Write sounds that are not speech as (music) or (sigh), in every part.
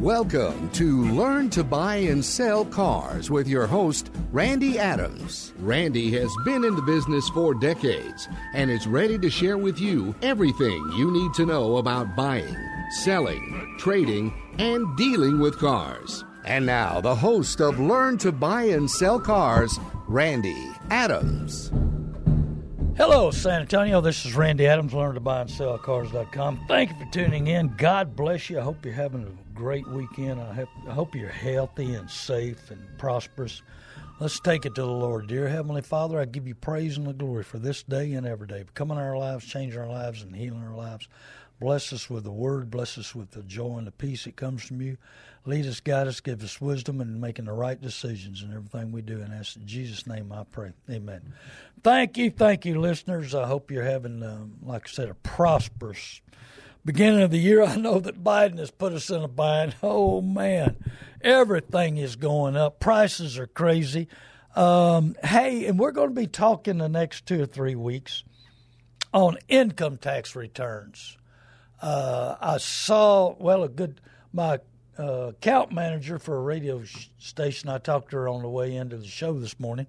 Welcome to Learn to Buy and Sell Cars with your host, Randy Adams. Randy has been in the business for decades and is ready to share with you everything you need to know about buying, selling, trading, and dealing with cars. And now, the host of Learn to Buy and Sell Cars, Randy Adams. Hello, San Antonio. This is Randy Adams, learn to buy and sell cars.com. Thank you for tuning in. God bless you. I hope you're having a great weekend. I hope, I hope you're healthy and safe and prosperous. Let's take it to the Lord. Dear Heavenly Father, I give you praise and the glory for this day and every day. Come in our lives, changing our lives, and healing our lives. Bless us with the word. Bless us with the joy and the peace that comes from you. Lead us, guide us, give us wisdom in making the right decisions in everything we do. And that's in Jesus' name I pray. Amen. Thank you. Thank you, listeners. I hope you're having, um, like I said, a prosperous beginning of the year. (laughs) I know that Biden has put us in a bind. Oh, man. Everything is going up. Prices are crazy. Um, hey, and we're going to be talking the next two or three weeks on income tax returns. Uh, I saw, well, a good, my uh, account manager for a radio station. I talked to her on the way into the show this morning,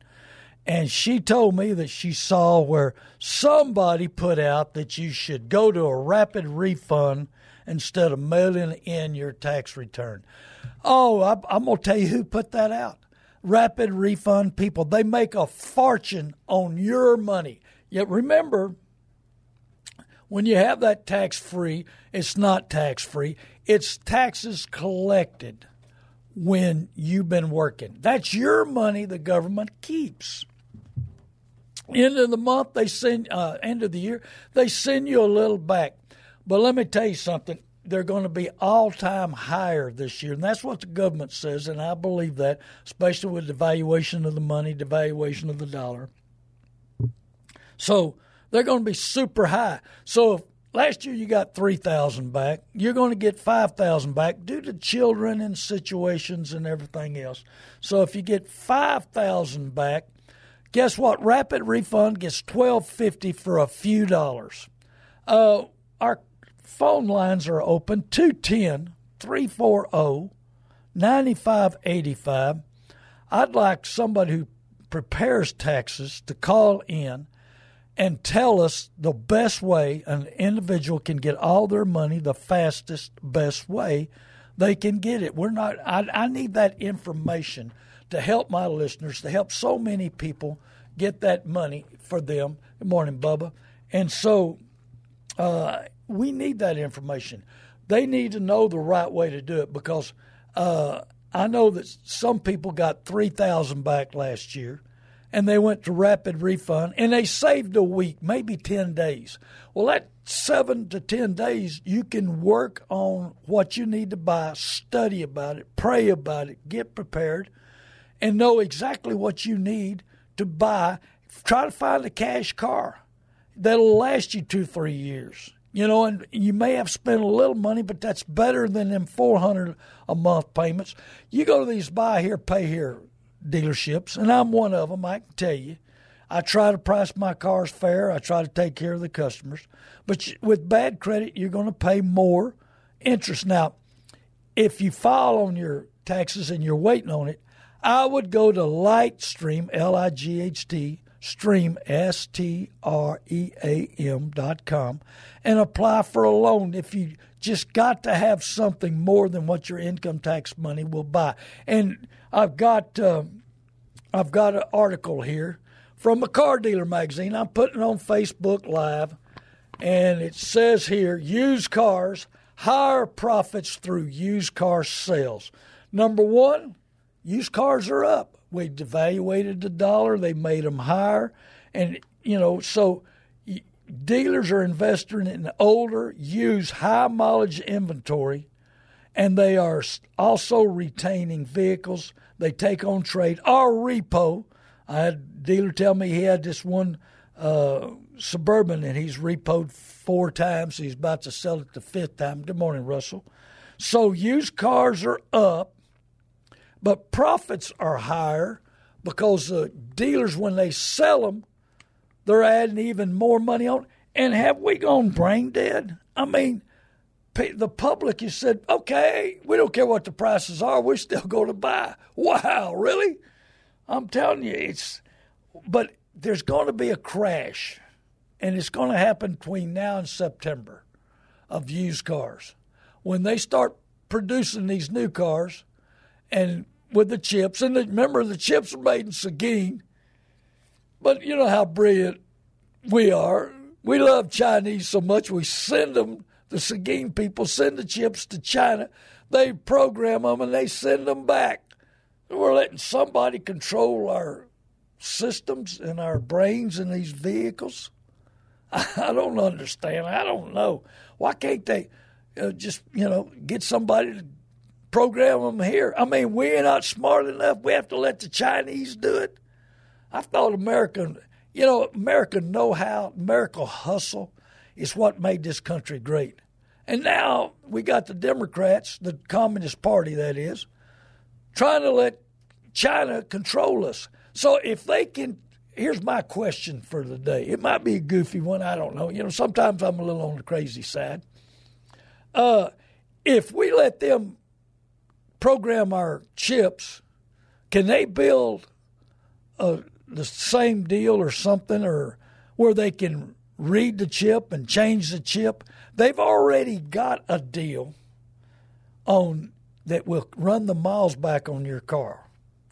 and she told me that she saw where somebody put out that you should go to a rapid refund instead of mailing in your tax return. Oh, I, I'm going to tell you who put that out. Rapid refund people. They make a fortune on your money. Yet remember, when you have that tax free, it's not tax free. It's taxes collected when you've been working. That's your money the government keeps. End of the month, they send. Uh, end of the year, they send you a little back. But let me tell you something. They're going to be all time higher this year, and that's what the government says, and I believe that, especially with the valuation of the money, the valuation of the dollar. So they're going to be super high. So if last year you got 3000 back, you're going to get 5000 back due to children and situations and everything else. So if you get 5000 back, guess what? Rapid Refund gets 1250 for a few dollars. Uh, our phone lines are open 210 340 9585. I'd like somebody who prepares taxes to call in and tell us the best way an individual can get all their money the fastest, best way they can get it. We're not. I, I need that information to help my listeners, to help so many people get that money for them. Good morning, Bubba. And so uh, we need that information. They need to know the right way to do it because uh, I know that some people got three thousand back last year and they went to rapid refund and they saved a week, maybe 10 days. Well, that seven to 10 days, you can work on what you need to buy, study about it, pray about it, get prepared, and know exactly what you need to buy. Try to find a cash car that'll last you two, three years. You know, and you may have spent a little money, but that's better than them 400 a month payments. You go to these buy here, pay here dealerships, and I'm one of them. I can tell you, I try to price my cars fair. I try to take care of the customers, but with bad credit, you're going to pay more interest. Now, if you file on your taxes and you're waiting on it, I would go to Lightstream, L I G H T, stream, S T R E A M dot com, and apply for a loan if you just got to have something more than what your income tax money will buy. And I've got uh, I've got an article here from a car dealer magazine. I'm putting on Facebook Live, and it says here: used cars higher profits through used car sales. Number one, used cars are up. We devaluated the dollar; they made them higher, and you know so dealers are investing in older, used, high mileage inventory, and they are also retaining vehicles they take on trade or repo. I had a dealer tell me he had this one uh, suburban and he's repoed four times. He's about to sell it the fifth time. Good morning, Russell. So used cars are up, but profits are higher because the dealers, when they sell them, they're adding even more money on. And have we gone brain dead? I mean, the public has said, okay, we don't care what the prices are, we're still (laughs) going to buy. Wow, really? I'm telling you, it's, but there's going to be a crash, and it's going to happen between now and September of used cars. When they start producing these new cars, and with the chips, and remember the chips are made in Seguin, but you know how brilliant we are. We love Chinese so much we send them the Seguin people send the chips to China. They program them and they send them back. We're letting somebody control our systems and our brains in these vehicles. (laughs) I don't understand. I don't know. Why can't they uh, just, you know, get somebody to program them here? I mean, we're not smart enough. We have to let the Chinese do it. I thought American, you know, American know how, American hustle is what made this country great. And now we got the Democrats, the Communist Party, that is, trying to let China control us. So if they can, here's my question for the day. It might be a goofy one. I don't know. You know, sometimes I'm a little on the crazy side. Uh, if we let them program our chips, can they build a, the same deal or something, or where they can read the chip and change the chip. They've already got a deal on that will run the miles back on your car.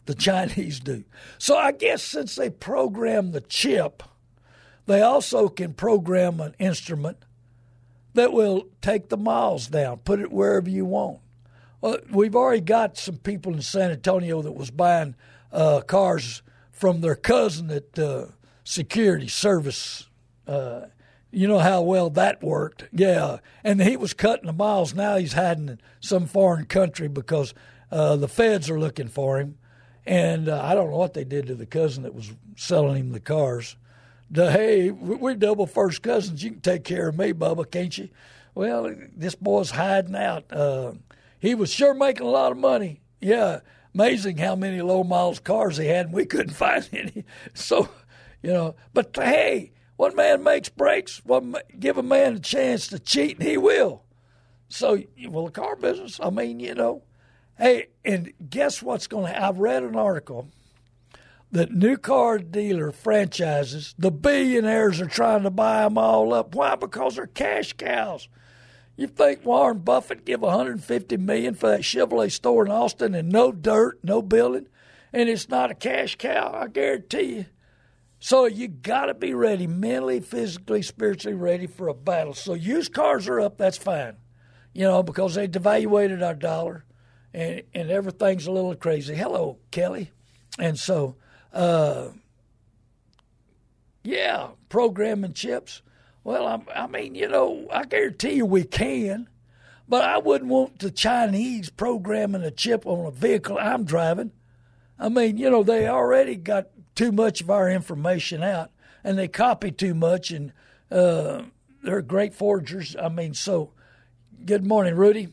The Chinese do. So I guess since they program the chip, they also can program an instrument that will take the miles down, put it wherever you want. Well, we've already got some people in San Antonio that was buying uh, cars from their cousin at uh, Security Service uh, you know how well that worked. Yeah. And he was cutting the miles. Now he's hiding in some foreign country because uh, the feds are looking for him. And uh, I don't know what they did to the cousin that was selling him the cars. The, hey, we're double first cousins. You can take care of me, Bubba, can't you? Well, this boy's hiding out. Uh, he was sure making a lot of money. Yeah, amazing how many low miles cars he had, and we couldn't (laughs) find any. So, you know, but hey, one man makes breaks. One give a man a chance to cheat, and he will. So, well, the car business. I mean, you know, hey, and guess what's going to? I've read an article that new car dealer franchises, the billionaires are trying to buy them all up. Why? Because they're cash cows. You think Warren Buffett give 150 million for that Chevrolet store in Austin and no dirt, no building, and it's not a cash cow? I guarantee you. So you got to be ready, mentally, physically, spiritually ready for a battle. So used cars are up, that's fine, you know, because they devaluated our dollar, and and everything's a little crazy. Hello, Kelly, and so, uh, yeah, programming chips. Well, I, I mean, you know, I guarantee you we can, but I wouldn't want the Chinese programming a chip on a vehicle I'm driving. I mean, you know, they already got too much of our information out, and they copy too much, and uh, they're great forgers. I mean, so good morning, Rudy.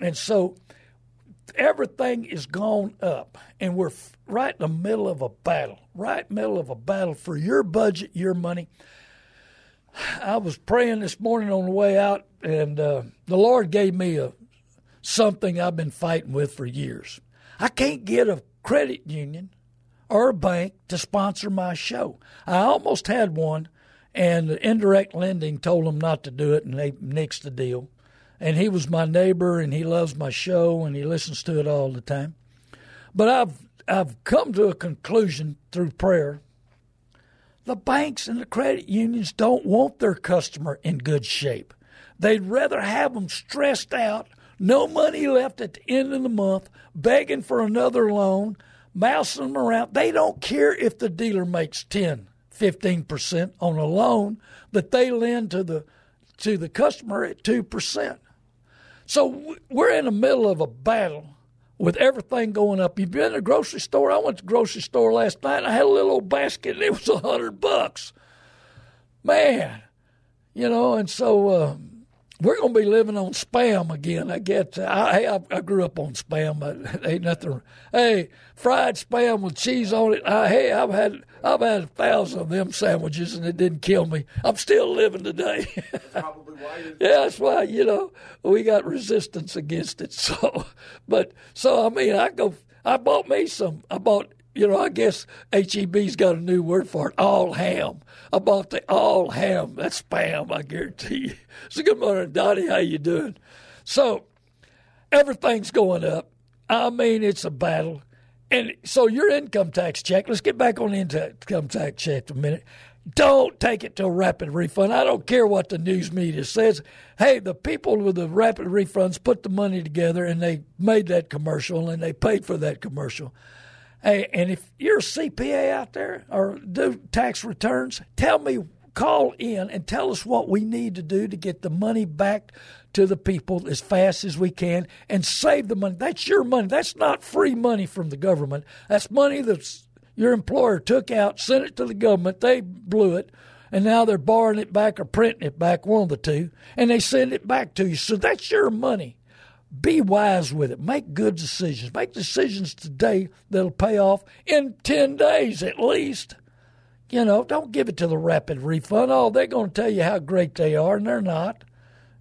And so everything is gone up, and we're right in the middle of a battle, right middle of a battle for your budget, your money. I was praying this morning on the way out, and uh, the Lord gave me a something I've been fighting with for years. I can't get a credit union or a bank to sponsor my show. I almost had one, and indirect lending told them not to do it, and they nixed the deal. And he was my neighbor, and he loves my show, and he listens to it all the time. But I've I've come to a conclusion through prayer. The banks and the credit unions don't want their customer in good shape. They'd rather have them stressed out, no money left at the end of the month, begging for another loan, mousing them around. They don't care if the dealer makes 10, fifteen percent on a loan that they lend to the to the customer at two percent. So we're in the middle of a battle with everything going up. You've been to the grocery store. I went to the grocery store last night. and I had a little old basket, and it was a hundred bucks. Man, you know, and so. Uh, we're going to be living on spam again. I get. I, I, I grew up on spam. But (laughs) ain't nothing. Hey, fried spam with cheese on it. I, hey, I've had I've had a thousand of them sandwiches and it didn't kill me. I'm still living today. (laughs) Probably why. yeah, that's why you know we got resistance against it. (laughs) So, but so I mean, I go. I bought me some. I bought you know, I guess HEB's got a new word for it, all ham. I bought the all ham. That's spam, I guarantee you. (laughs) So good morning, Dottie. How you doing? So everything's going up. I mean, it's a battle. And so your income tax check, let's get back on the income tax check for a minute. Don't take it to a rapid refund. I don't care what the news media says. Hey, the people with the rapid refunds put the money together and they made that commercial and they paid for that commercial. Hey, and if you're a CPA out there or do tax returns, tell me, call in and tell us what we need to do to get the money back to the people as fast as we can and save the money. That's your money. That's not free money from the government. That's money that your employer took out, sent it to the government. They blew it. And now they're borrowing it back or printing it back, one of the two, and they send it back to you. So that's your money be wise with it. Make good decisions. Make decisions today that'll pay off in 10 days at least. You know, don't give it to the rapid refund. Oh, they're going to tell you how great they are, and they're not.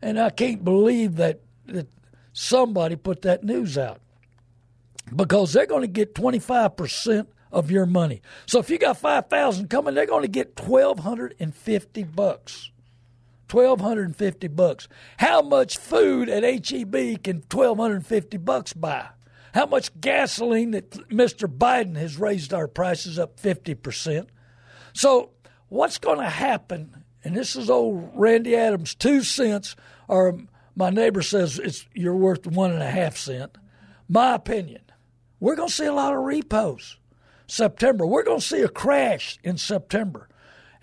And I can't believe that, that somebody put that news out because they're going to get 25% of your money. So if you got 5000 coming, they're going to get 1250 bucks. 1250 bucks. How much food at HEB can 1250 bucks buy? How much gasoline that Mr. Biden has raised our prices up 50%? So, what's going to happen? And this is old Randy Adams, two cents, or my neighbor says it's you're worth one and a half cent. My opinion, we're going to see a lot of repos. September, we're going to see a crash in September.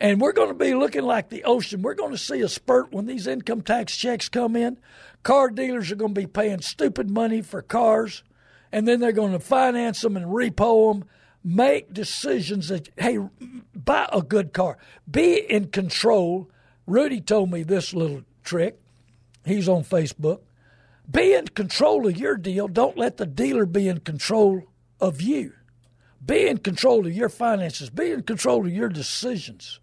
And we're going to be looking like the ocean. We're going to see a spurt when these income tax checks come in. Car dealers are going to be paying stupid money for cars, and then they're going to finance them and repo them. Make decisions that, hey, buy a good car. Be in control. Rudy told me this little trick. He's on Facebook. Be in control of your deal. Don't let the dealer be in control of you. Be in control of your finances. Be in control of your decisions.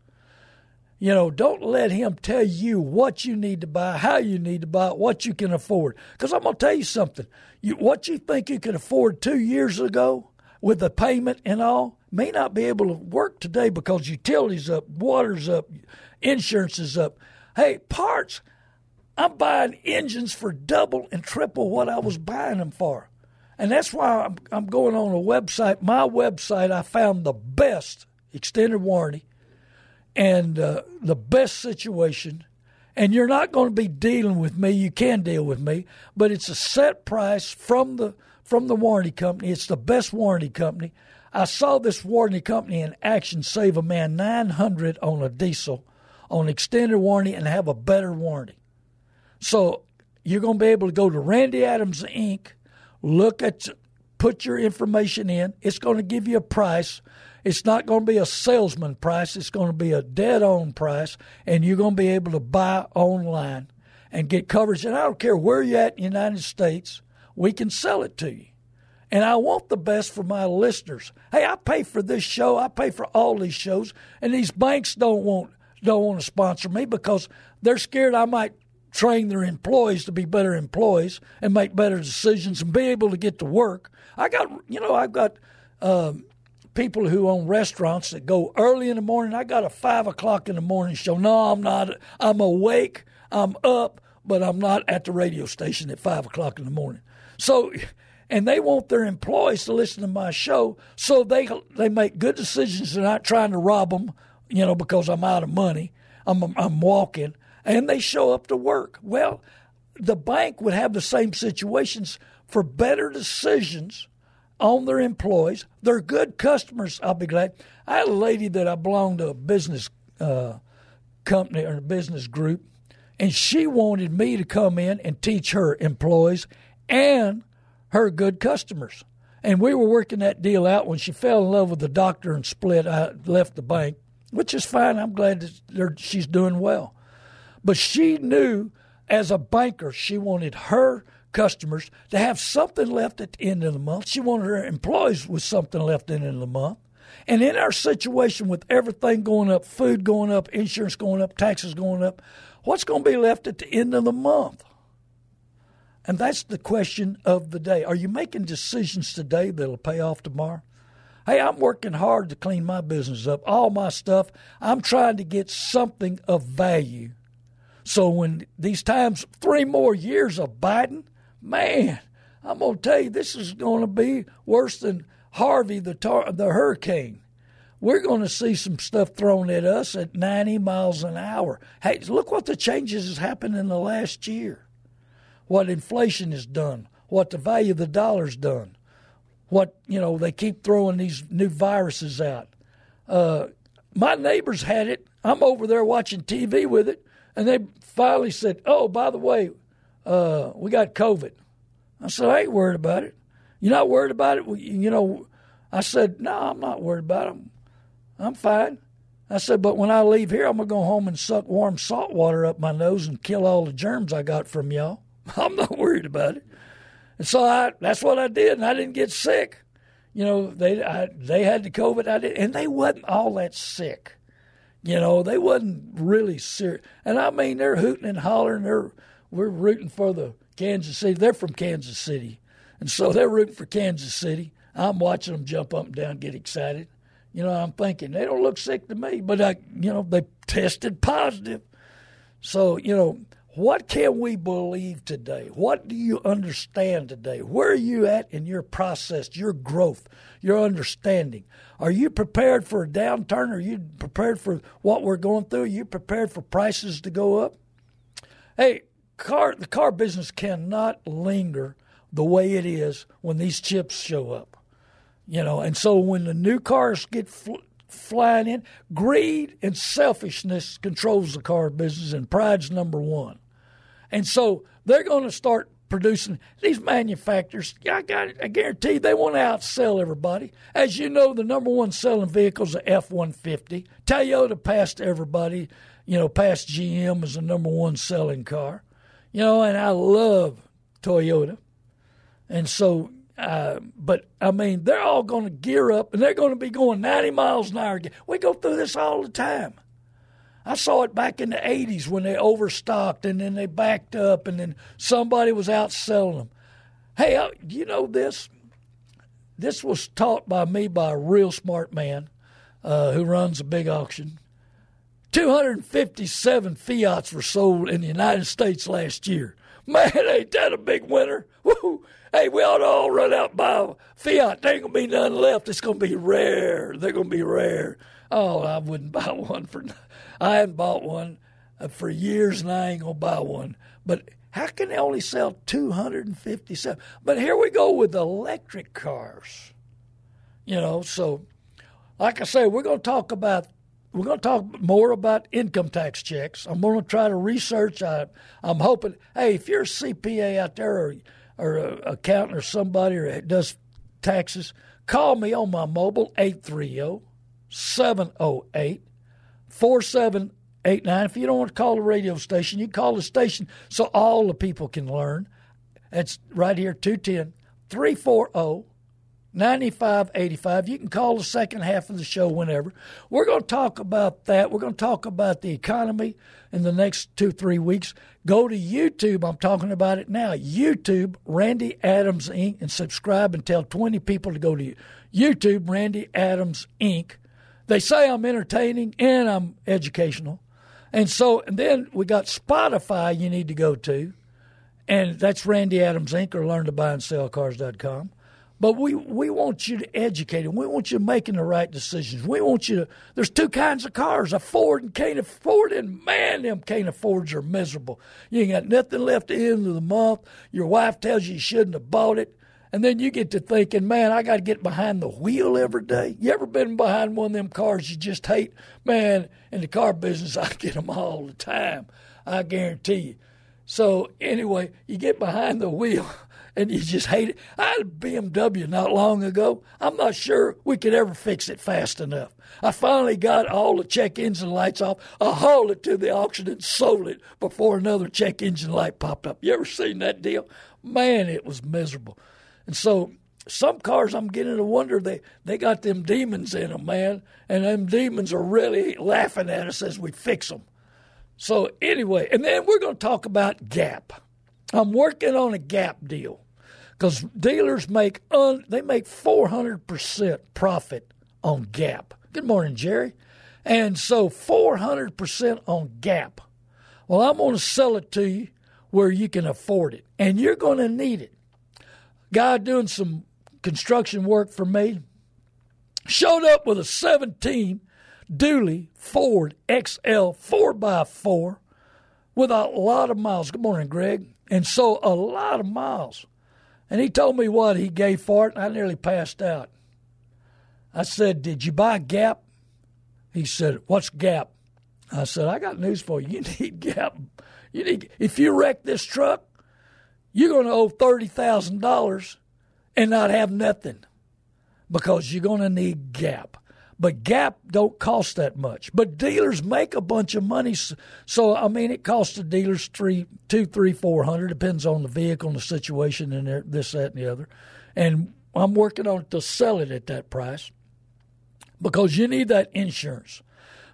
You know, don't let him tell you what you need to buy, how you need to buy what you can afford. Because I'm going to tell you something. You, what you think you could afford two years ago with the payment and all may not be able to work today because utilities up, water's up, insurance is up. Hey, parts. I'm buying engines for double and triple what I was buying them for. And that's why I'm, I'm going on a website. My website, I found the best extended warranty and uh, the best situation. And you're not going to be dealing with me. You can deal with me, but it's a set price from the from the warranty company. It's the best warranty company. I saw this warranty company in action save a man 900 on a diesel on extended warranty and have a better warranty. So you're going to be able to go to Randy Adams Inc. Look at put your information in. It's going to give you a price it's not going to be a salesman price, it's going to be a dead on price, and you're going to be able to buy online and get coverage. And I don't care where you're at in the United States, we can sell it to you. And I want the best for my listeners. Hey, I pay for this show, I pay for all these shows, and these banks don't want don't want to sponsor me because they're scared I might train their employees to be better employees and make better decisions and be able to get to work. I got, you know, I've got um, people who own restaurants that go early in the morning. I got a five o'clock in the morning show. No, I'm not. I'm awake. I'm up, but I'm not at the radio station at five o'clock in the morning. So, and they want their employees to listen to my show, so they they make good decisions. They're not trying to rob them, you know, because I'm out of money. I'm I'm walking, and they show up to work. Well, the bank would have the same situations for better decisions on their employees. They're good customers. I'll be glad. I had a lady that I belonged to a business uh, company or a business group, and she wanted me to come in and teach her employees and her good customers. And we were working that deal out when she fell in love with the doctor and split. I left the bank, which is fine. I'm glad that she's doing well. But she knew as a banker, she wanted her customers to have something left at the end of the month. She wanted her employees with something left at the end of the month. And in our situation with everything going up, food going up, insurance going up, taxes going up, what's going to be left at the end of the month? And that's the question of the day. Are you making decisions today that'll pay off tomorrow? Hey, I'm working hard to clean my business up, all my stuff. I'm trying to get something of value. So when these times, three more years of Biden, man, I'm going to tell you, this is going to be worse than Harvey, the tar- the hurricane. We're going to see some stuff thrown at us at 90 miles an hour. Hey, look what the changes has happened in the last year. What inflation has done, what the value of the dollar's done, what you know they keep throwing these new viruses out. Uh, my neighbors had it. I'm over there watching TV with it, and they finally said, "Oh, by the way, uh, we got COVID." I said, "I ain't worried about it." You're not worried about it? You know, I said, no, I'm not worried about it. I'm fine. I said, but when I leave here, I'm to go home and suck warm salt water up my nose and kill all the germs I got from y'all. (laughs) I'm not worried about it. And so I, that's what I did, and I didn't get sick. You know, they I, they had the COVID, I did, and they wasn't all that sick. You know, they wasn't really serious. And I mean, they're hooting and hollering. They're we're rooting for the Kansas City. They're from Kansas City. And so they're rooting for Kansas City. I'm watching them jump up and down, get excited. You know, I'm thinking they don't look sick to me, but I, you know, they tested positive. So, you know, what can we believe today? What do you understand today? Where are you at in your process, your growth, your understanding? Are you prepared for a downturn? Are you prepared for what we're going through? Are you prepared for prices to go up? Hey, car the car business cannot linger the way it is when these chips show up. You know, and so when the new cars get fl- flying in, greed and selfishness controls the car business, and pride's number one. And so they're going to start producing these manufacturers. I got I guarantee they want to outsell everybody. As you know, the number one selling vehicle is the F one fifty. Toyota passed everybody. You know, past GM as the number one selling car. You know, and I love Toyota. And so, uh, but I mean, they're all going to gear up and they're going to be going 90 miles an hour. We go through this all the time. I saw it back in the 80s when they overstocked and then they backed up and then somebody was out selling them. Hey, uh, you know this? This was taught by me by a real smart man uh, who runs a big auction. 257 Fiats were sold in the United States last year. (laughs) Man, ain't that a big winner? Woo! Hey, we ought to all run out and buy a Fiat. There ain't gonna be none left. It's gonna be rare. They're gonna be rare. Oh, I wouldn't (laughs) buy one for. I haven't bought one uh, for years, and I ain't gonna buy one. But how can they only sell 257? But here we go with electric cars. You know, so like I say, we're going to talk about we're going to talk more about income tax checks. I'm going to try to research. I, I'm hoping. Hey, if you're a CPA out there or or a accountant or somebody or does taxes, call me on my mobile 830 708 4789. If you don't want to call the radio station, you call the station so all the people can learn. It's right here 210 340 9585. You can call the second half of the show whenever. We're going to talk about that. We're going to talk about the economy in the next two, three weeks. Go to YouTube. I'm talking about it now. YouTube, Randy Adams Inc., and subscribe and tell 20 people to go to YouTube, Randy Adams Inc. They say I'm entertaining and I'm educational. And so, and then we got Spotify you need to go to, and that's Randy Adams Inc. or learn to buy and sell cars.com. But we, we want you to educate and we want you making the right decisions. We want you to, there's two kinds of cars, a Ford and can't afford, and man, them can't affords are miserable. You ain't got nothing left at the end of the month. Your wife tells you you shouldn't have bought it. And then you get to thinking, man, I got to get behind the wheel every day. You ever been behind one of them cars you just hate? Man, in the car business, (laughs) I get them all the time. I guarantee you. So anyway, you get behind the wheel (laughs) and you just hate it. I had a BMW not long ago. I'm not sure we could ever fix it fast enough. I finally got all the check engine lights off. I hauled it to the auction and sold it before another check engine light popped up. You ever seen that deal? Man, it was miserable. And so some cars I'm getting to wonder they they got them demons in them, man, and them demons are really laughing at us as we fix them. So anyway, and then we're going to talk about Gap. I'm working on a Gap deal because dealers make un, they make 400% profit on Gap. Good morning, Jerry. And so 400% on Gap. Well, I'm going to sell it to you where you can afford it, and you're going to need it. Guy doing some construction work for me showed up with a 17 Dually Ford XL 4x4 with a lot of miles. Good morning, Greg. And so a lot of miles. And he told me what he gave for it, and I nearly passed out. I said, Did you buy Gap? He said, What's Gap? I said, I got news for you. (laughs) You need Gap. You need if you wreck this truck, you're going to owe thirty thousand dollars and not have nothing because you're going to need Gap. But Gap don't cost that much. But dealers make a bunch of money. So I mean, it costs the dealers three, two, three, four hundred. Depends on the vehicle and the situation and this, that, and the other. And I'm working on to sell it at that price because you need that insurance.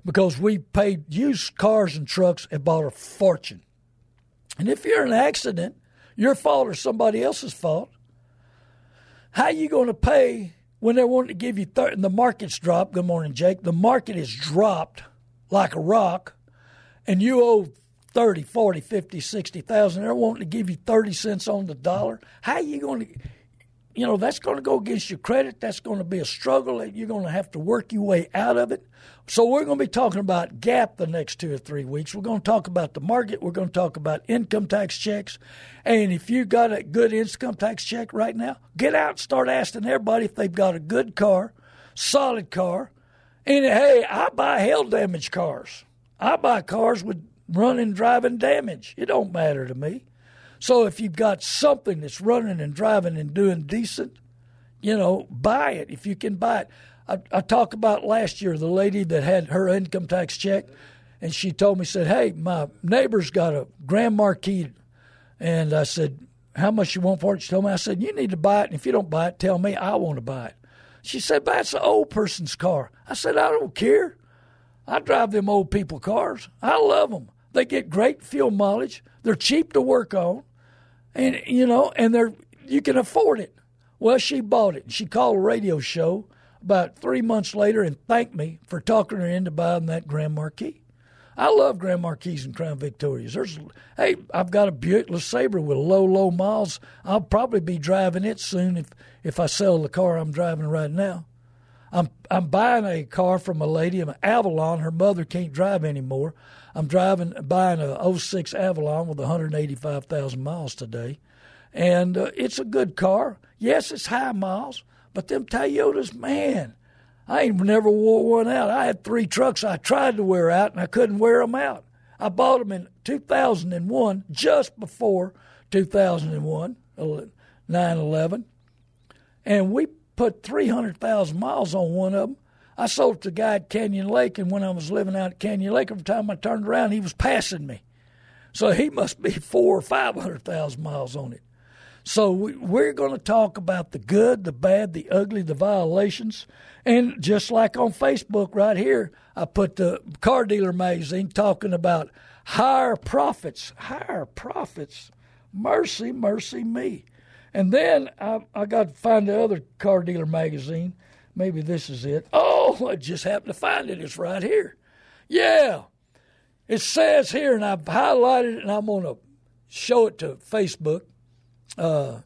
Because we paid used cars and trucks and bought a fortune. And if you're in an accident, your fault or somebody else's fault, how you going to pay when they're wanting to give you 30, the market's dropped. Good morning, Jake. The market is dropped like a rock, and you owe 30, 40, 50, 60,000. They're wanting to give you 30 cents on the dollar. How you going to, you know, that's going to go against your credit. That's going to be a struggle. that You're going to have to work your way out of it. So we're going to be talking about gap the next two or three weeks. We're going to talk about the market. We're going to talk about income tax checks. And if you got a good income tax check right now, get out and start asking everybody if they've got a good car, solid car. And hey, I buy hail damage cars. I buy cars with running driving damage. It don't matter to me. So if you've got something that's running and driving and doing decent, you know, buy it if you can buy it. I, I talked about last year the lady that had her income tax check, and she told me, said, "Hey, my neighbor's got a Grand Marquis," and I said, "How much you want for it?" She told me. I said, "You need to buy it, and if you don't buy it, tell me. I want to buy it." She said, "But that's an old person's car." I said, "I don't care. I drive them old people cars. I love them. They get great fuel mileage. They're cheap to work on, and you know, and they're you can afford it." Well, she bought it. She called a radio show about three months later and thanked me for talking her into buying that Grand Marquis. I love Grand Marquis and Crown Victorias. There's, hey, I've got a Buick LeSabre with low, low miles. I'll probably be driving it soon if, if I sell the car I'm driving right now. I'm I'm buying a car from a lady, an Avalon. Her mother can't drive anymore. I'm driving buying a 06 Avalon with 185,000 miles today, and uh, it's a good car. Yes, it's high miles, but them Toyotas, man, I ain't never wore one out. I had three trucks I tried to wear out, and I couldn't wear them out. I bought them in 2001, just before 2001, 9 11. And we put 300,000 miles on one of them. I sold a guy at Canyon Lake, and when I was living out at Canyon Lake, every time I turned around, he was passing me. So he must be four or 500,000 miles on it. So we're going to talk about the good, the bad, the ugly, the violations. And just like on Facebook right here, I put the car dealer magazine talking about higher profits, higher profits. Mercy, mercy me. And then I, I got to find the other car dealer magazine. Maybe this is it. Oh, I just happened to find it. It's right here. Yeah. It says here, and I've highlighted it, and I'm going to show it to Facebook. Uh,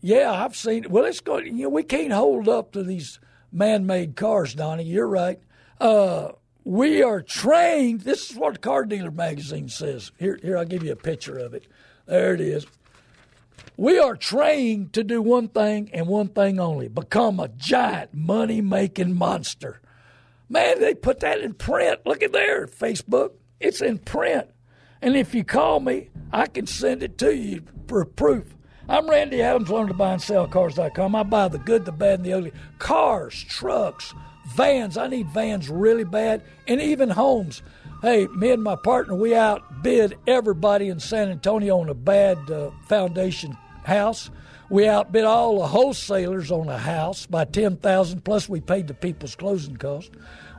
yeah, I've seen. it. Well, it's going. You know, we can't hold up to these man-made cars, Donnie. You're right. Uh, we are trained. This is what Car Dealer magazine says. Here, here, I'll give you a picture of it. There it is. We are trained to do one thing and one thing only become a giant money making monster. Man, they put that in print. Look at there, Facebook. It's in print. And if you call me, I can send it to you for proof. I'm Randy Adams, learn to buy and sell cars.com. I buy the good, the bad, and the ugly. Cars, trucks, vans. I need vans really bad, and even homes. Hey, me and my partner, we outbid everybody in San Antonio on a bad uh, foundation house. We outbid all the wholesalers on a house by ten thousand. Plus, we paid the people's closing costs.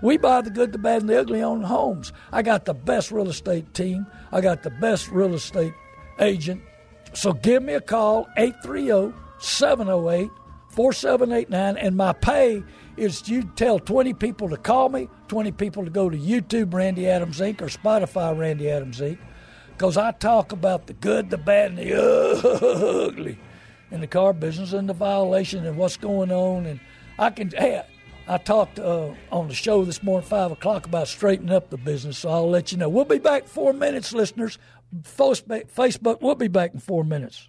We buy the good, the bad, and the ugly on homes. I got the best real estate team. I got the best real estate agent so give me a call, 830 708 4789, and my pay is you tell 20 people to call me, 20 people to go to YouTube Randy Adams Inc. or Spotify Randy Adams Inc. Because I talk about the good, the bad, and the ugly in the car business and the violation and what's going on. And I can, hey, I talked uh, on the show this morning, 5 o'clock, about straightening up the business, so I'll let you know. We'll be back four minutes, listeners. Facebook, we'll be back in four minutes.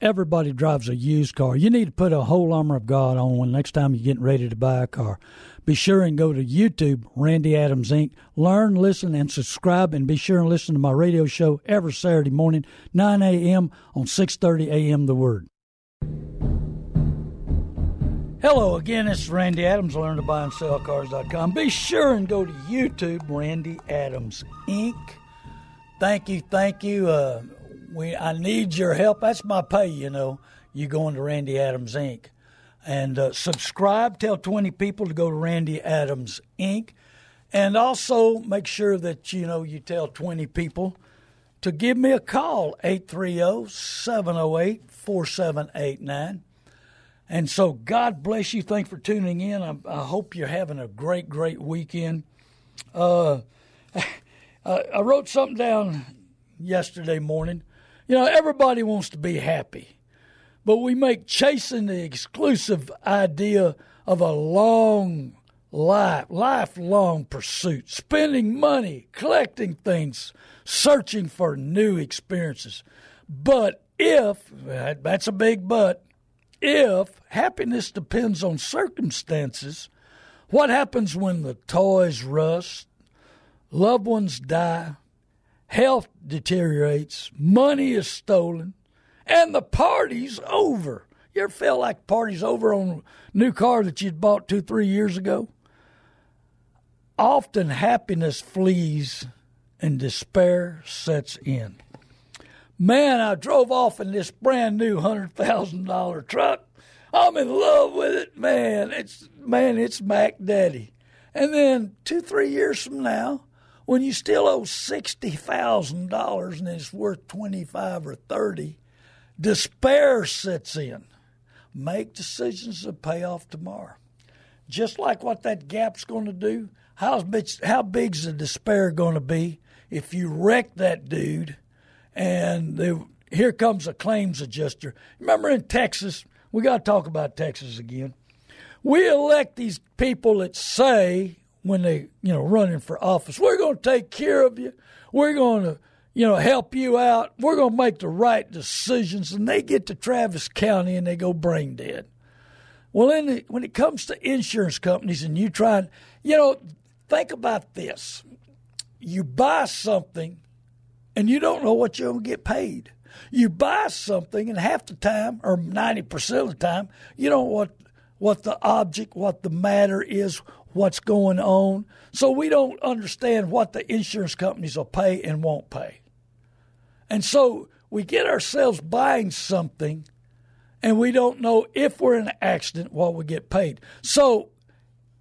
Everybody drives a used car. You need to put a whole armor of God on when next time you're getting ready to buy a car. Be sure and go to YouTube, Randy Adams Inc. Learn, listen, and subscribe, and be sure and listen to my radio show every Saturday morning, 9 a.m. on 6:30 a.m. The Word. Hello again, it's Randy Adams. Learn to buy and sell cars.com. Be sure and go to YouTube, Randy Adams Inc thank you, thank you. Uh, we I need your help. That's my pay, you know. You going to Randy Adams Inc. And uh, subscribe. Tell 20 people to go to Randy Adams Inc. And also make sure that you know you tell 20 people to give me a call 830-708-4789. And so God bless you. Thanks for tuning in. I, I hope you're having a great, great weekend. Uh, (laughs) I wrote something down yesterday morning. You know, everybody wants to be happy, but we make chasing the exclusive idea of a long life, lifelong pursuit, spending money, collecting things, searching for new experiences. But if, that's a big but, if happiness depends on circumstances, what happens when the toys rust, loved ones die, health deteriorates, money is stolen, and the party's over. You ever felt like party's over on a new car that you'd bought two, three years ago? Often happiness flees and despair sets in. Man, I drove off in this brand new hundred thousand dollar truck. I'm in love with it, man. It's man, it's Mac Daddy. And then two, three years from now, when you still owe sixty thousand dollars and it's worth twenty five or thirty, despair sets in. Make decisions to pay off tomorrow. Just like what that gap's going to do. How big, how big's the despair going to be if you wreck that dude and the, here comes a claims adjuster? Remember in Texas, we got to talk about Texas again. We elect these people that say when they, you know, running for office. We're going to take care of you. We're going to, you know, help you out. We're going to make the right decisions. And they get to Travis County and they go brain dead. Well, the, when it comes to insurance companies and you try and, you know, think about this. You buy something and you don't know what you're going to get paid. You buy something and half the time, or 90% of the time, you don't know what, what the object, what the matter is, what's going on. So we don't understand what the insurance companies will pay and won't pay. And so we get ourselves buying something and we don't know if we're in an accident what we get paid. So,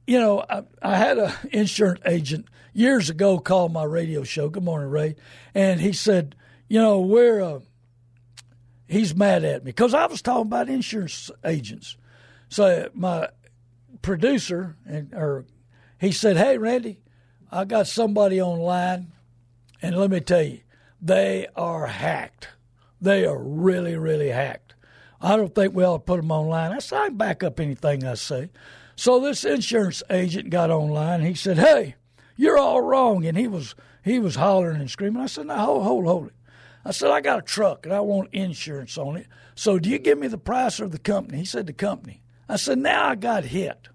you know, I, I had an (laughs) insurance agent years ago call my radio show. Good morning, Ray. And he said, you know, we're, uh, he's mad at me because I was talking about insurance agents. So my producer and or he said, "Hey Randy, I got somebody online, and let me tell you, they are hacked. They are really, really hacked. I don't think we ought to put them online." I "I back up anything I say." So this insurance agent got online. He said, "Hey, you're all wrong," and he was he was hollering and screaming. I said, "No, hold, hold, hold it." I said, I got a truck and I want insurance on it. So do you give me the price or the company? He said, the company. I said, now I got hit.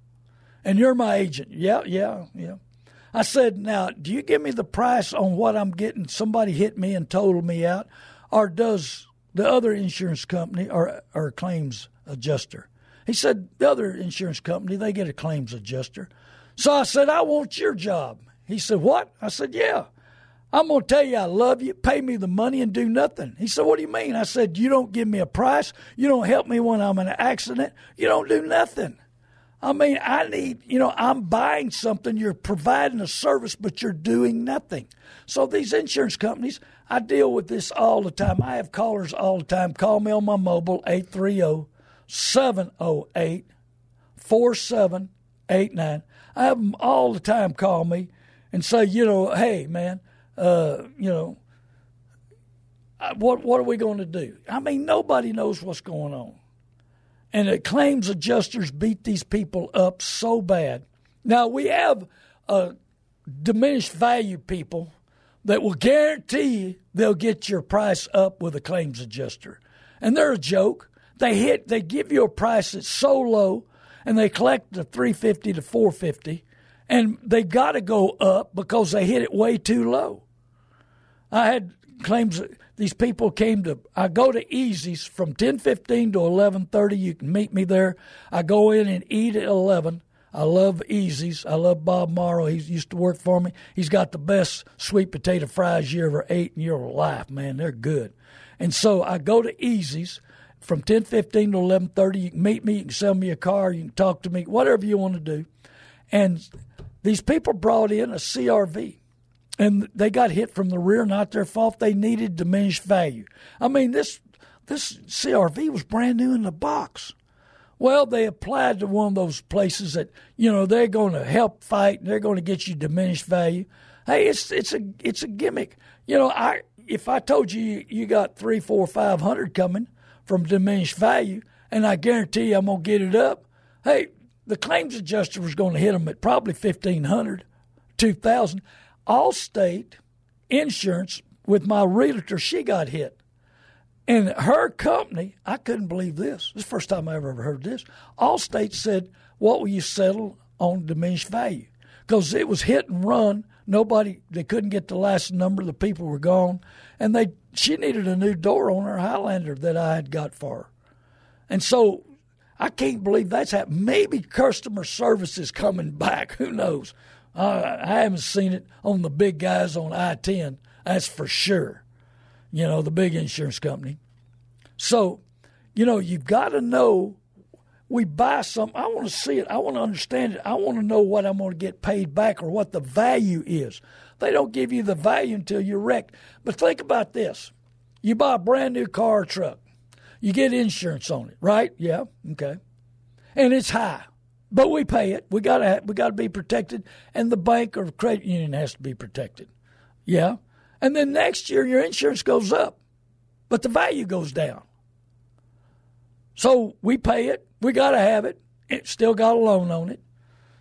And you're my agent. Yeah, yeah, yeah. I said, now, do you give me the price on what I'm getting? Somebody hit me and totaled me out. Or does the other insurance company or, or claims adjuster? He said, the other insurance company, they get a claims adjuster. So I said, I want your job. He said, What? I said, Yeah. I'm going to tell you I love you, pay me the money, and do nothing. He said, What do you mean? I said, You don't give me a price. You don't help me when I'm in an accident. You don't do nothing. I mean, I need, you know, I'm buying something, you're providing a service, but you're doing nothing. So these insurance companies, I deal with this all the time. I have callers all the time. Call me on my mobile, 830 708 4789. I have them all the time call me and say, you know, hey, man, uh, you know, uh, what what are we going to do? I mean, nobody knows what's going on, and the claims adjusters beat these people up so bad. Now we have uh, diminished value people that will guarantee they'll get your price up with a claims adjuster, and they're a joke. They hit, they give you a price that's so low, and they collect the three fifty to four fifty, and they got to go up because they hit it way too low. I had claims these people came to I go to Easy's from 10:15 to 11:30 you can meet me there. I go in and eat at 11 I love Easy's. I love Bob Morrow he used to work for me. He's got the best sweet potato fries you ever ate in your life man. They're good. And so I go to Easy's from 10:15 to 11:30 you can meet me. You can sell me a car. You can talk to me. Whatever you want to do. And these people brought in a CRV and they got hit from the rear, not their fault. They needed diminished value. I mean, this this CRV was brand new in the box. Well, they applied to one of those places that you know they're going to help fight. and They're going to get you diminished value. Hey, it's it's a it's a gimmick. You know, I if I told you you got three, four, five hundred coming from diminished value, and I guarantee you I'm going to get it up. Hey, the claims adjuster was going to hit them at probably fifteen hundred, two thousand. Allstate Insurance with my realtor, she got hit. And her company, I couldn't believe this. This is the first time I ever heard this. Allstate said, What will you settle on diminished value? Because it was hit and run. Nobody, they couldn't get the last number. The people were gone. And they, she needed a new door on her Highlander that I had got for her. And so I can't believe that's happened. Maybe customer service is coming back. Who knows? I, I haven't seen it on the big guys on I 10, that's for sure. You know, the big insurance company. So, you know, you've got to know we buy something. I want to see it. I want to understand it. I want to know what I'm going to get paid back or what the value is. They don't give you the value until you're wrecked. But think about this you buy a brand new car or truck, you get insurance on it, right? Yeah, okay. And it's high. But we pay it. We gotta we gotta be protected, and the bank or credit union has to be protected. Yeah, and then next year your insurance goes up, but the value goes down. So we pay it. We gotta have it. It still got a loan on it.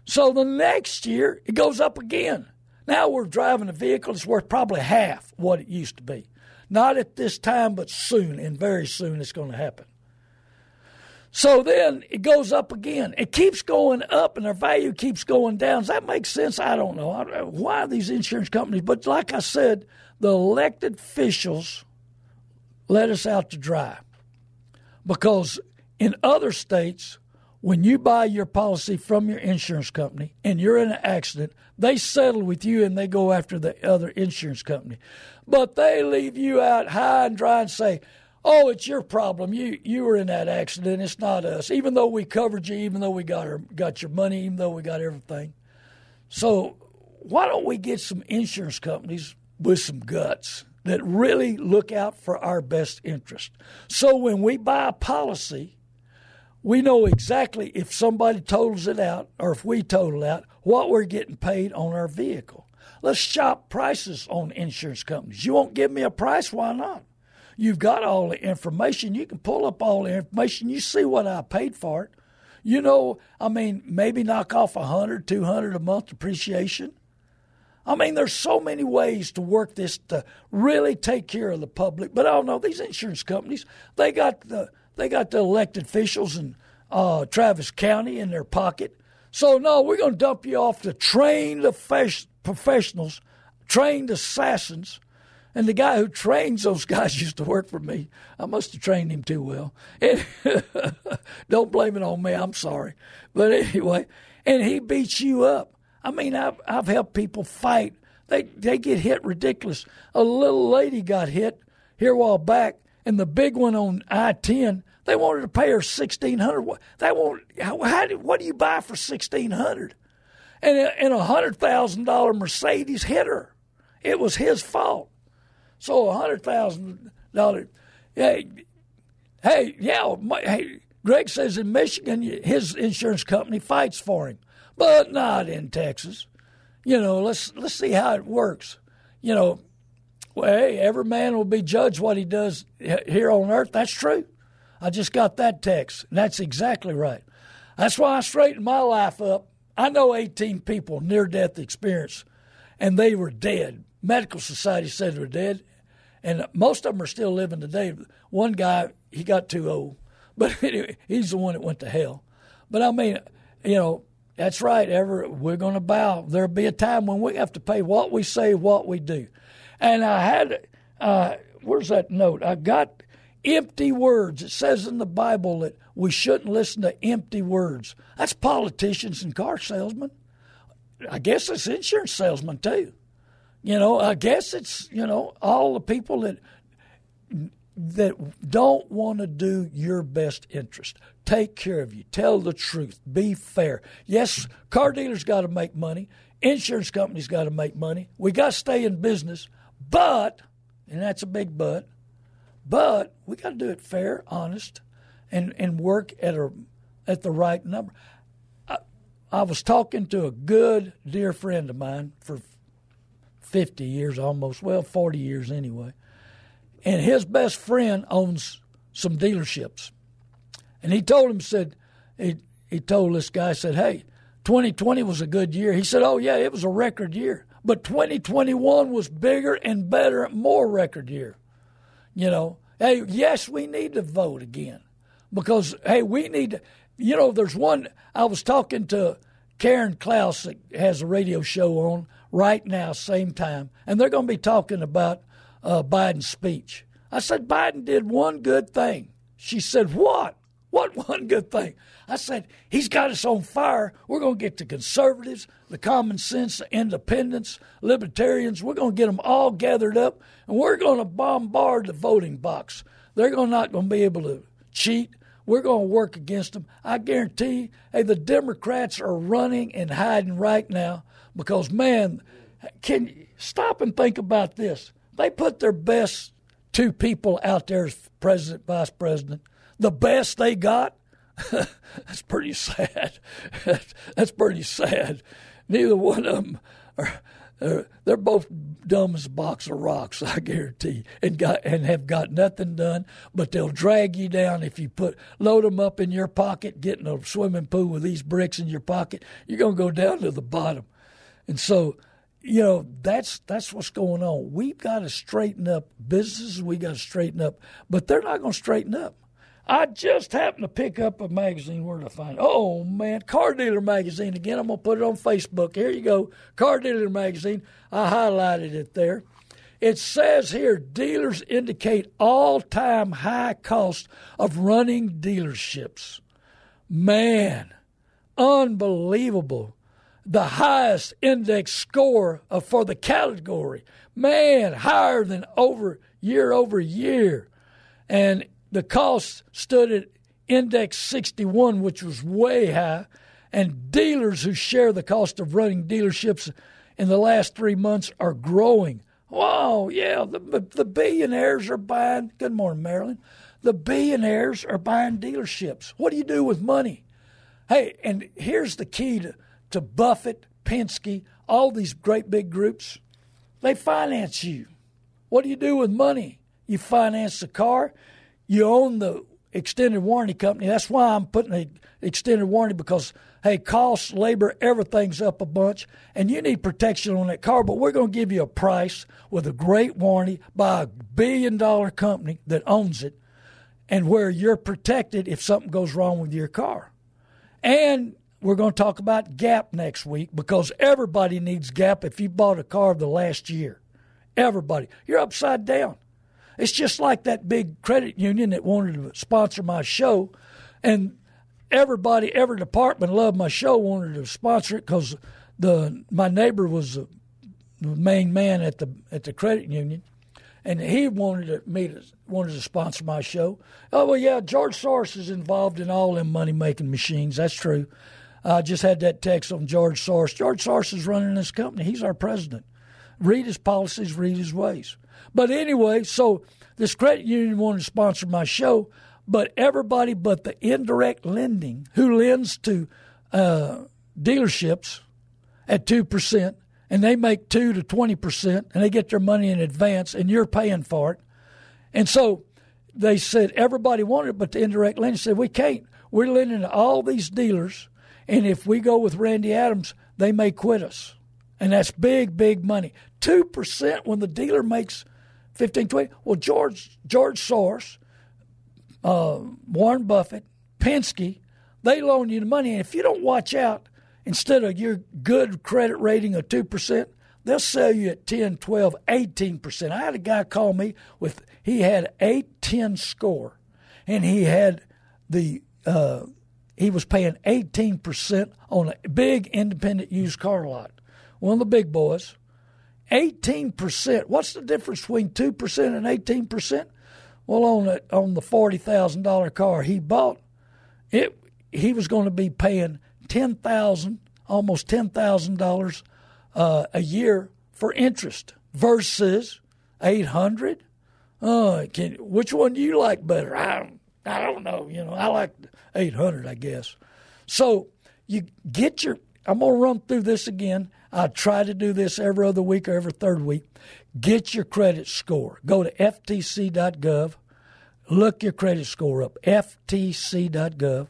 So the next year it goes up again. Now we're driving a vehicle that's worth probably half what it used to be. Not at this time, but soon, and very soon it's going to happen. So then it goes up again. It keeps going up, and their value keeps going down. Does that make sense? I don't know. Why these insurance companies? But like I said, the elected officials let us out to dry because in other states, when you buy your policy from your insurance company and you're in an accident, they settle with you and they go after the other insurance company. But they leave you out high and dry and say, oh, it's your problem. You you were in that accident. It's not us. Even though we covered you, even though we got our, got your money, even though we got everything. So why don't we get some insurance companies with some guts that really look out for our best interest? So when we buy a policy, we know exactly if somebody totals it out or if we total out what we're getting paid on our vehicle. Let's shop prices on insurance companies. You won't give me a price, why not? You've got all the information. You can pull up all the information. You see what I paid for it. You know, I mean, maybe knock off a hundred, two hundred a month depreciation. I mean, there's so many ways to work this to really take care of the public. But I don't know these insurance companies. They got the they got the elected officials in uh, Travis County in their pocket. So no, we're going to dump you off to trained professionals, trained assassins. And the guy who trains those guys (laughs) used to work for me. I must have trained him too well. And (laughs) don't blame it on me. I'm sorry. But anyway, and he beats you up. I mean, I've, I've helped people fight. They they get hit ridiculous. A little lady got hit here a while back, and the big one on I ten. They wanted to pay her sixteen hundred. They want how, how what do you buy for sixteen hundred? And a, and a hundred thousand dollar Mercedes hit her. It was his fault. So a hundred thousand dollar. Hey, hey, yeah. My, hey, Greg says in Michigan, his insurance company fights for him but not in Texas. You know, let's let's see how it works. You know, well, hey, every man will be judged what he does here on earth. That's true. I just got that text, and that's exactly right. That's why I straightened my life up. I know 18 people near death experience, and they were dead. Medical Society said were dead, and most of them are still living today. One guy, he got too old, (laughs) but anyway, he's the one that went to hell. But I mean, you know, that's right. Ever we're going to bow. There'll be a time when we have to pay what we say, what we do. And I had, uh, where's that note? I got empty words. It says in the Bible that we shouldn't listen to empty words. That's politicians and car salesmen. I guess it's insurance salesmen too. You know, I guess it's you know all the people that that don't want to do your best interest. Take care of you. Tell the truth. Be fair. Yes, car dealers got to make money. Insurance companies got to make money. We got to stay in business, but, and that's a big but, but we got to do it fair, honest, and, and work at a at the right number. I, I was talking to a good dear friend of mine for 50 years almost, well, 40 years anyway and his best friend owns some dealerships. And he told him, said, he, he told this guy, said, hey, 2020 was a good year. He said, oh, yeah, it was a record year. But 2021 was bigger and better, more record year. You know, hey, yes, we need to vote again because, hey, we need to, you know, there's one, I was talking to Karen Klaus that has a radio show on right now, same time, and they're going to be talking about uh, Biden's speech. I said, Biden did one good thing. She said, What? What (laughs) one good thing? I said, He's got us on fire. We're going to get the conservatives, the common sense, the independents, libertarians. We're going to get them all gathered up, and we're going to bombard the voting box. They're going not going to be able to cheat. We're going to work against them. I guarantee hey, the Democrats are running and hiding right now because, man, can you stop and think about this? They put their best two people out there as president, vice president. The best they got. (laughs) That's pretty sad. (laughs) That's pretty sad. Neither one of them are. They're both dumb as a box of rocks, I guarantee, and got and have got nothing done. But they'll drag you down if you put load them up in your pocket, get in a swimming pool with these bricks in your pocket. You're gonna go down to the bottom, and so you know that's that's what's going on. We've got to straighten up businesses. We got to straighten up, but they're not going to straighten up. I just happened to pick up a magazine. Where to find? It? Oh man, Car Dealer Magazine again. I'm gonna put it on Facebook. Here you go, Car Dealer Magazine. I highlighted it there. It says here dealers indicate all time high cost of running dealerships. Man, unbelievable the highest index score uh, for the category. Man, higher than over year over year. And the cost stood at index 61, which was way high. And dealers who share the cost of running dealerships in the last three months are growing. Wow, yeah, the, the billionaires are buying. Good morning, Marilyn. The billionaires are buying dealerships. What do you do with money? Hey, and here's the key to to Buffett, Penske, all these great big groups, they finance you. What do you do with money? You finance the car, you own the extended warranty company. That's why I'm putting a extended warranty because hey, cost, labor, everything's up a bunch, and you need protection on that car. But we're going to give you a price with a great warranty by a billion dollar company that owns it, and where you're protected if something goes wrong with your car. And we're going to talk about Gap next week because everybody needs Gap if you bought a car of the last year. Everybody. You're upside down. It's just like that big credit union that wanted to sponsor my show, and everybody, every department loved my show, wanted to sponsor it because the my neighbor was the, the main man at the at the credit union, and he wanted to, me to wanted to sponsor my show. Oh well, yeah, George Soros is involved in all them money making machines. That's true. I just had that text on George Soros. George Soros is running this company. He's our president. Read his policies, read his ways. But anyway, so this credit union wanted to sponsor my show, but everybody but the indirect lending who lends to uh, dealerships at 2%, and they make 2 to 20%, and they get their money in advance, and you're paying for it. And so they said everybody wanted it, but the indirect lending said, we can't. We're lending to all these dealers, and if we go with Randy Adams, they may quit us. And that's big, big money. 2% when the dealer makes – 15, 20. Well, George, George Soros, uh, Warren Buffett, Penske, they loan you the money. And if you don't watch out, instead of your good credit rating of 2%, they'll sell you at 10, 12, 18%. I had a guy call me with, he had 810 score, and he had the, uh, he was paying 18% on a big independent used car lot. One of the big boys. 18%. What's the difference between 2% and 18%? Well, on a, on the $40,000 car he bought, it he was going to be paying 10000 almost $10,000 uh, a year for interest versus 800 uh, can, which one do you like better? I, I don't know. You know, I like 800, I guess. So you get your, I'm going to run through this again. I try to do this every other week or every third week. Get your credit score. Go to ftc.gov, look your credit score up, ftc.gov,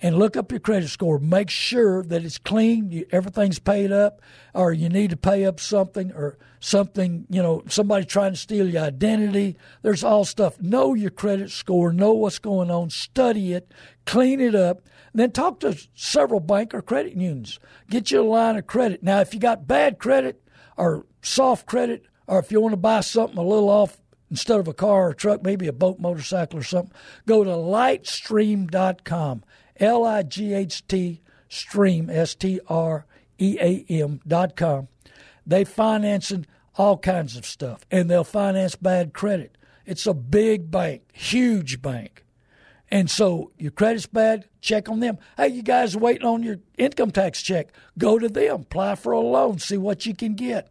and look up your credit score. Make sure that it's clean, you, everything's paid up, or you need to pay up something, or something, you know, somebody trying to steal your identity. There's all stuff. Know your credit score, know what's going on, study it, clean it up then talk to several bank or credit unions. Get you a line of credit. Now, if you got bad credit or soft credit, or if you want to buy something a little off instead of a car or a truck, maybe a boat, motorcycle, or something, go to lightstream.com. L I G H T stream, S T R E A M dot com. They financing all kinds of stuff, and they'll finance bad credit. It's a big bank, huge bank. And so your credit's bad, check on them. Hey, you guys waiting on your income tax check. Go to them, apply for a loan, see what you can get.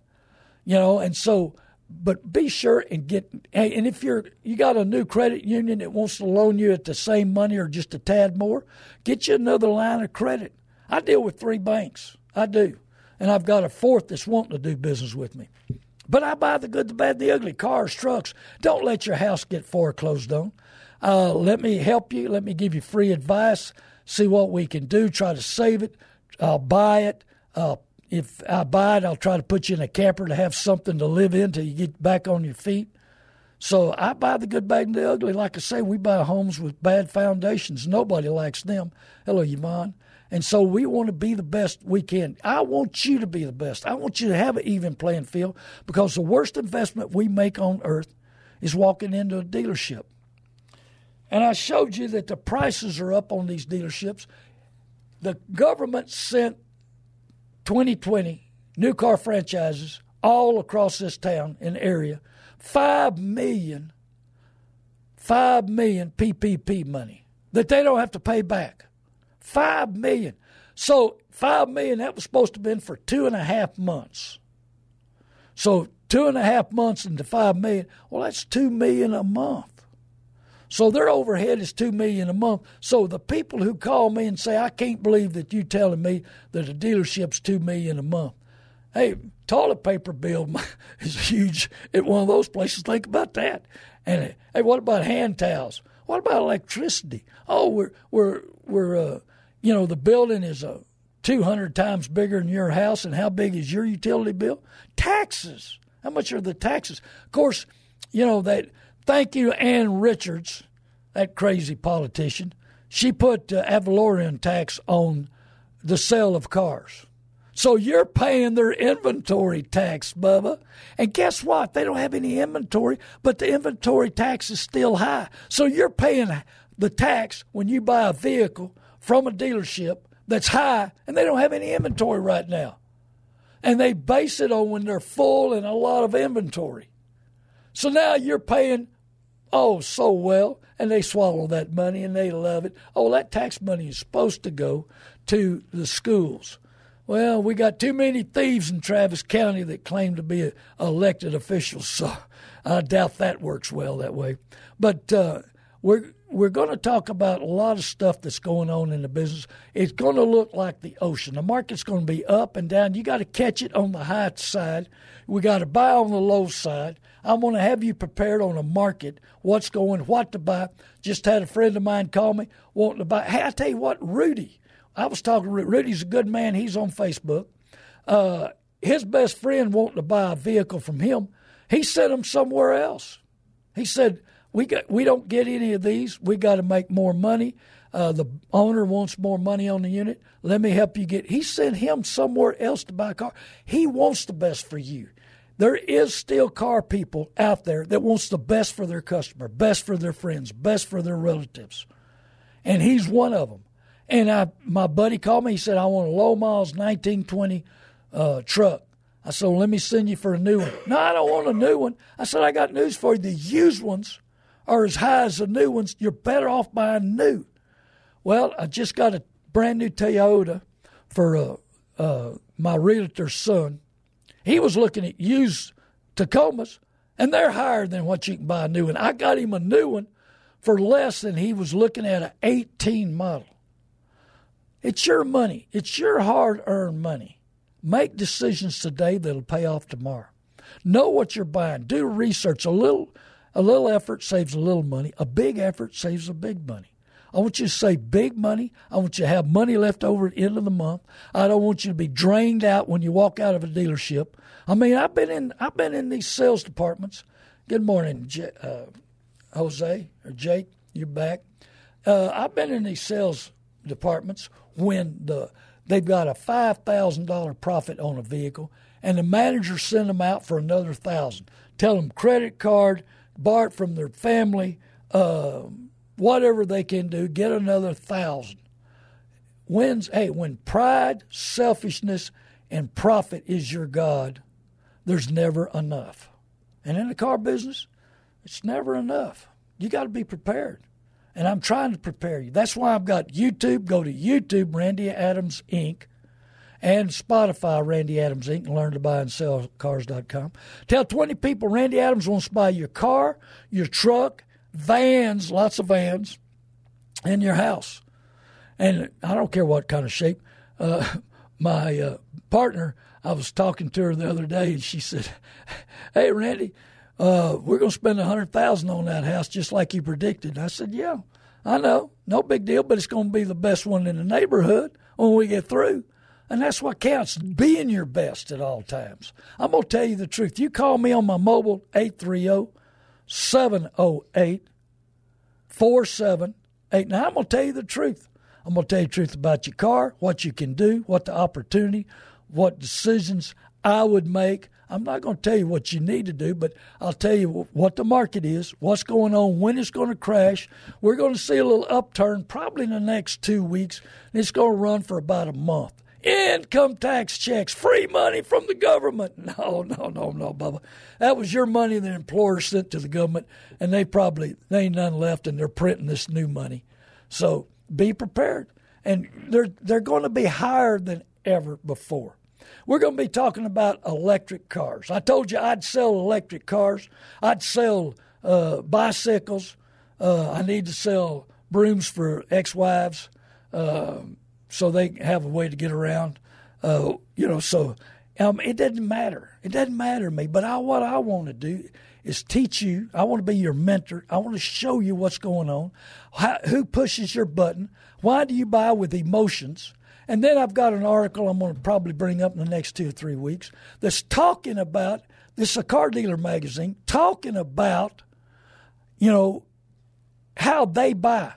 You know, and so but be sure and get hey, and if you're you got a new credit union that wants to loan you at the same money or just a tad more, get you another line of credit. I deal with three banks. I do. And I've got a fourth that's wanting to do business with me. But I buy the good, the bad, the ugly, cars, trucks. Don't let your house get foreclosed on. Uh, let me help you. Let me give you free advice. See what we can do. Try to save it. I'll buy it. Uh, if I buy it, I'll try to put you in a camper to have something to live in till you get back on your feet. So I buy the good, bad, and the ugly. Like I say, we buy homes with bad foundations. Nobody likes them. Hello, Yvonne. And so we want to be the best we can. I want you to be the best. I want you to have an even playing field because the worst investment we make on earth is walking into a dealership. And I showed you that the prices are up on these dealerships. The government sent 2020 new car franchises all across this town and area, five million, five million PPP money that they don't have to pay back. Five million. So five million that was supposed to have been for two and a half months. So two and a half months into five million, well that's two million a month. So their overhead is two million a month. So the people who call me and say, "I can't believe that you're telling me that a dealership's two million a month," hey, toilet paper bill (laughs) is huge at one of those places. Think about that. And hey, what about hand towels? What about electricity? Oh, we're we're we're uh, you know the building is a 200 times bigger than your house, and how big is your utility bill? Taxes. How much are the taxes? Of course, you know that. Thank you, Ann Richards, that crazy politician. She put uh, ad valorem tax on the sale of cars. So you're paying their inventory tax, Bubba. And guess what? They don't have any inventory, but the inventory tax is still high. So you're paying the tax when you buy a vehicle from a dealership that's high and they don't have any inventory right now. And they base it on when they're full and a lot of inventory. So now you're paying, oh, so well, and they swallow that money and they love it. Oh, that tax money is supposed to go to the schools. Well, we got too many thieves in Travis County that claim to be elected officials, so I doubt that works well that way. But uh, we're we're going to talk about a lot of stuff that's going on in the business. It's going to look like the ocean. The market's going to be up and down. You got to catch it on the high side. We got to buy on the low side. I'm going to have you prepared on a market, what's going, what to buy. Just had a friend of mine call me wanting to buy. Hey, I tell you what, Rudy. I was talking to Rudy's a good man. He's on Facebook. Uh, his best friend wanting to buy a vehicle from him. He sent him somewhere else. He said, we got we don't get any of these. We got to make more money. Uh, the owner wants more money on the unit. Let me help you get. He sent him somewhere else to buy a car. He wants the best for you. There is still car people out there that wants the best for their customer, best for their friends, best for their relatives, and he's one of them. And I, my buddy called me. He said, "I want a low miles 1920 uh, truck." I said, well, "Let me send you for a new one." no, I don't want a new one. I said, "I got news for you. The used ones are as high as the new ones, you're better off buying new. Well, I just got a brand new Toyota for uh, uh, my realtor's son. He was looking at used Tacomas, and they're higher than what you can buy a new one. I got him a new one for less than he was looking at an 18 model. It's your money. It's your hard earned money. Make decisions today that'll pay off tomorrow. Know what you're buying. Do research. A little a little effort saves a little money. A big effort saves a big money. I want you to save big money. I want you to have money left over at the end of the month. I don't want you to be drained out when you walk out of a dealership. I mean, I've been in I've been in these sales departments. Good morning, J- uh, Jose or Jake. You're back. Uh, I've been in these sales departments when the they've got a five thousand dollar profit on a vehicle, and the manager send them out for another thousand. Tell them credit card borrow from their family, uh, whatever they can do, get another thousand. When's hey, when pride, selfishness, and profit is your God, there's never enough. And in the car business, it's never enough. You got to be prepared. And I'm trying to prepare you. That's why I've got YouTube. Go to YouTube, Randy Adams Inc and Spotify, Randy Adams Inc., and learn to buy and sell cars.com. Tell 20 people Randy Adams wants to buy your car, your truck, vans, lots of vans, in your house. And I don't care what kind of shape. Uh, (laughs) my uh, partner, I was talking to her the other day, and she said, (laughs) Hey, Randy, uh, we're going to spend a 100000 on that house just like you predicted. I said, Yeah, I know. No big deal, but it's going to be the best one in the neighborhood when we get through. And that's what counts, being your best at all times. I'm going to tell you the truth. You call me on my mobile, 830 708 4789. Now, I'm going to tell you the truth. I'm going to tell you the truth about your car, what you can do, what the opportunity, what decisions I would make. I'm not going to tell you what you need to do, but I'll tell you what the market is, what's going on, when it's going to crash. We're going to see a little upturn probably in the next two weeks, and it's going to run for about a month income tax checks, free money from the government. (laughs) No, no, no, no, Bubba. That was your money the employer sent to the government, and they probably they ain't none left, and they're printing this new money. So be prepared, and they're they're going to be higher than ever before. We're going to be talking about electric cars. I told you I'd sell electric cars. I'd sell uh, bicycles. Uh, I need to sell brooms for ex-wives. Uh, so they have a way to get around. Uh, you know, so um, it doesn't matter. It doesn't matter to me. But I, what I want to do is teach you. I want to be your mentor. I want to show you what's going on. How, who pushes your button? Why do you buy with emotions? And then I've got an article I'm going to probably bring up in the next two or three weeks that's talking about this is a car dealer magazine talking about, you know, how they buy.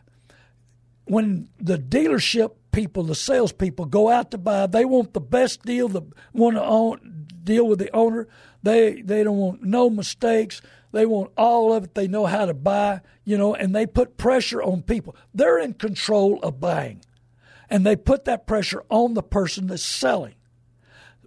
When the dealership people, the salespeople go out to buy, they want the best deal, the want to own, deal with the owner. They they don't want no mistakes. They want all of it. They know how to buy, you know, and they put pressure on people. They're in control of buying. And they put that pressure on the person that's selling.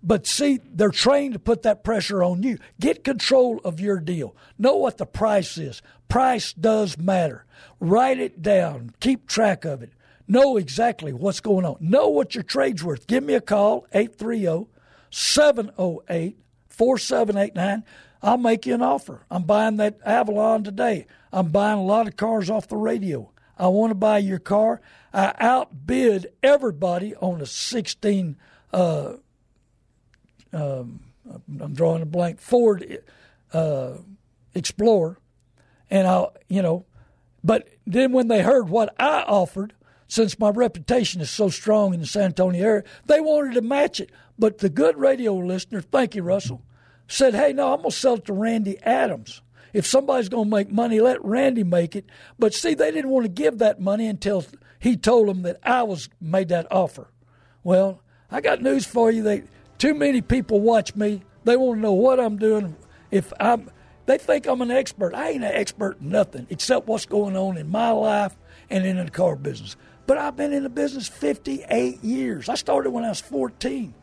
But see, they're trained to put that pressure on you. Get control of your deal. Know what the price is. Price does matter. Write it down. Keep track of it. Know exactly what's going on. Know what your trade's worth. Give me a call, 830 708 4789. I'll make you an offer. I'm buying that Avalon today. I'm buying a lot of cars off the radio. I want to buy your car. I outbid everybody on a 16 uh, um, I'm drawing a blank Ford uh, Explorer, and I, you know, but then when they heard what I offered, since my reputation is so strong in the San Antonio area, they wanted to match it. But the good radio listener, thank you, Russell, said, "Hey, no, I'm gonna sell it to Randy Adams." If somebody's going to make money, let Randy make it. But see, they didn't want to give that money until he told them that I was made that offer. Well, I got news for you. They too many people watch me. They want to know what I'm doing. If I'm, they think I'm an expert. I ain't an expert in nothing except what's going on in my life and in the car business. But I've been in the business 58 years. I started when I was 14.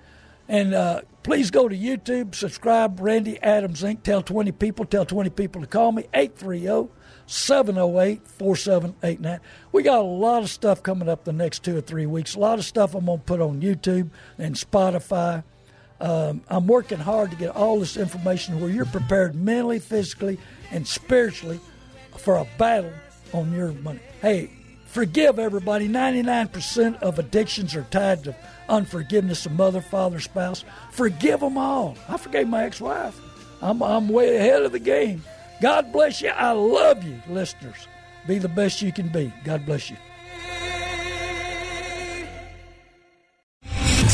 And uh, please go to YouTube, subscribe, Randy Adams Inc. Tell 20 people, tell 20 people to call me, 830 708 4789. We got a lot of stuff coming up the next two or three weeks. A lot of stuff I'm going to put on YouTube and Spotify. Um, I'm working hard to get all this information where you're prepared mentally, physically, and spiritually for a battle on your money. Hey, forgive everybody. 99% of addictions are tied to unforgiveness of mother, father, spouse. Forgive them all. I forgave my ex wife. I'm, I'm way ahead of the game. God bless you. I love you, listeners. Be the best you can be. God bless you.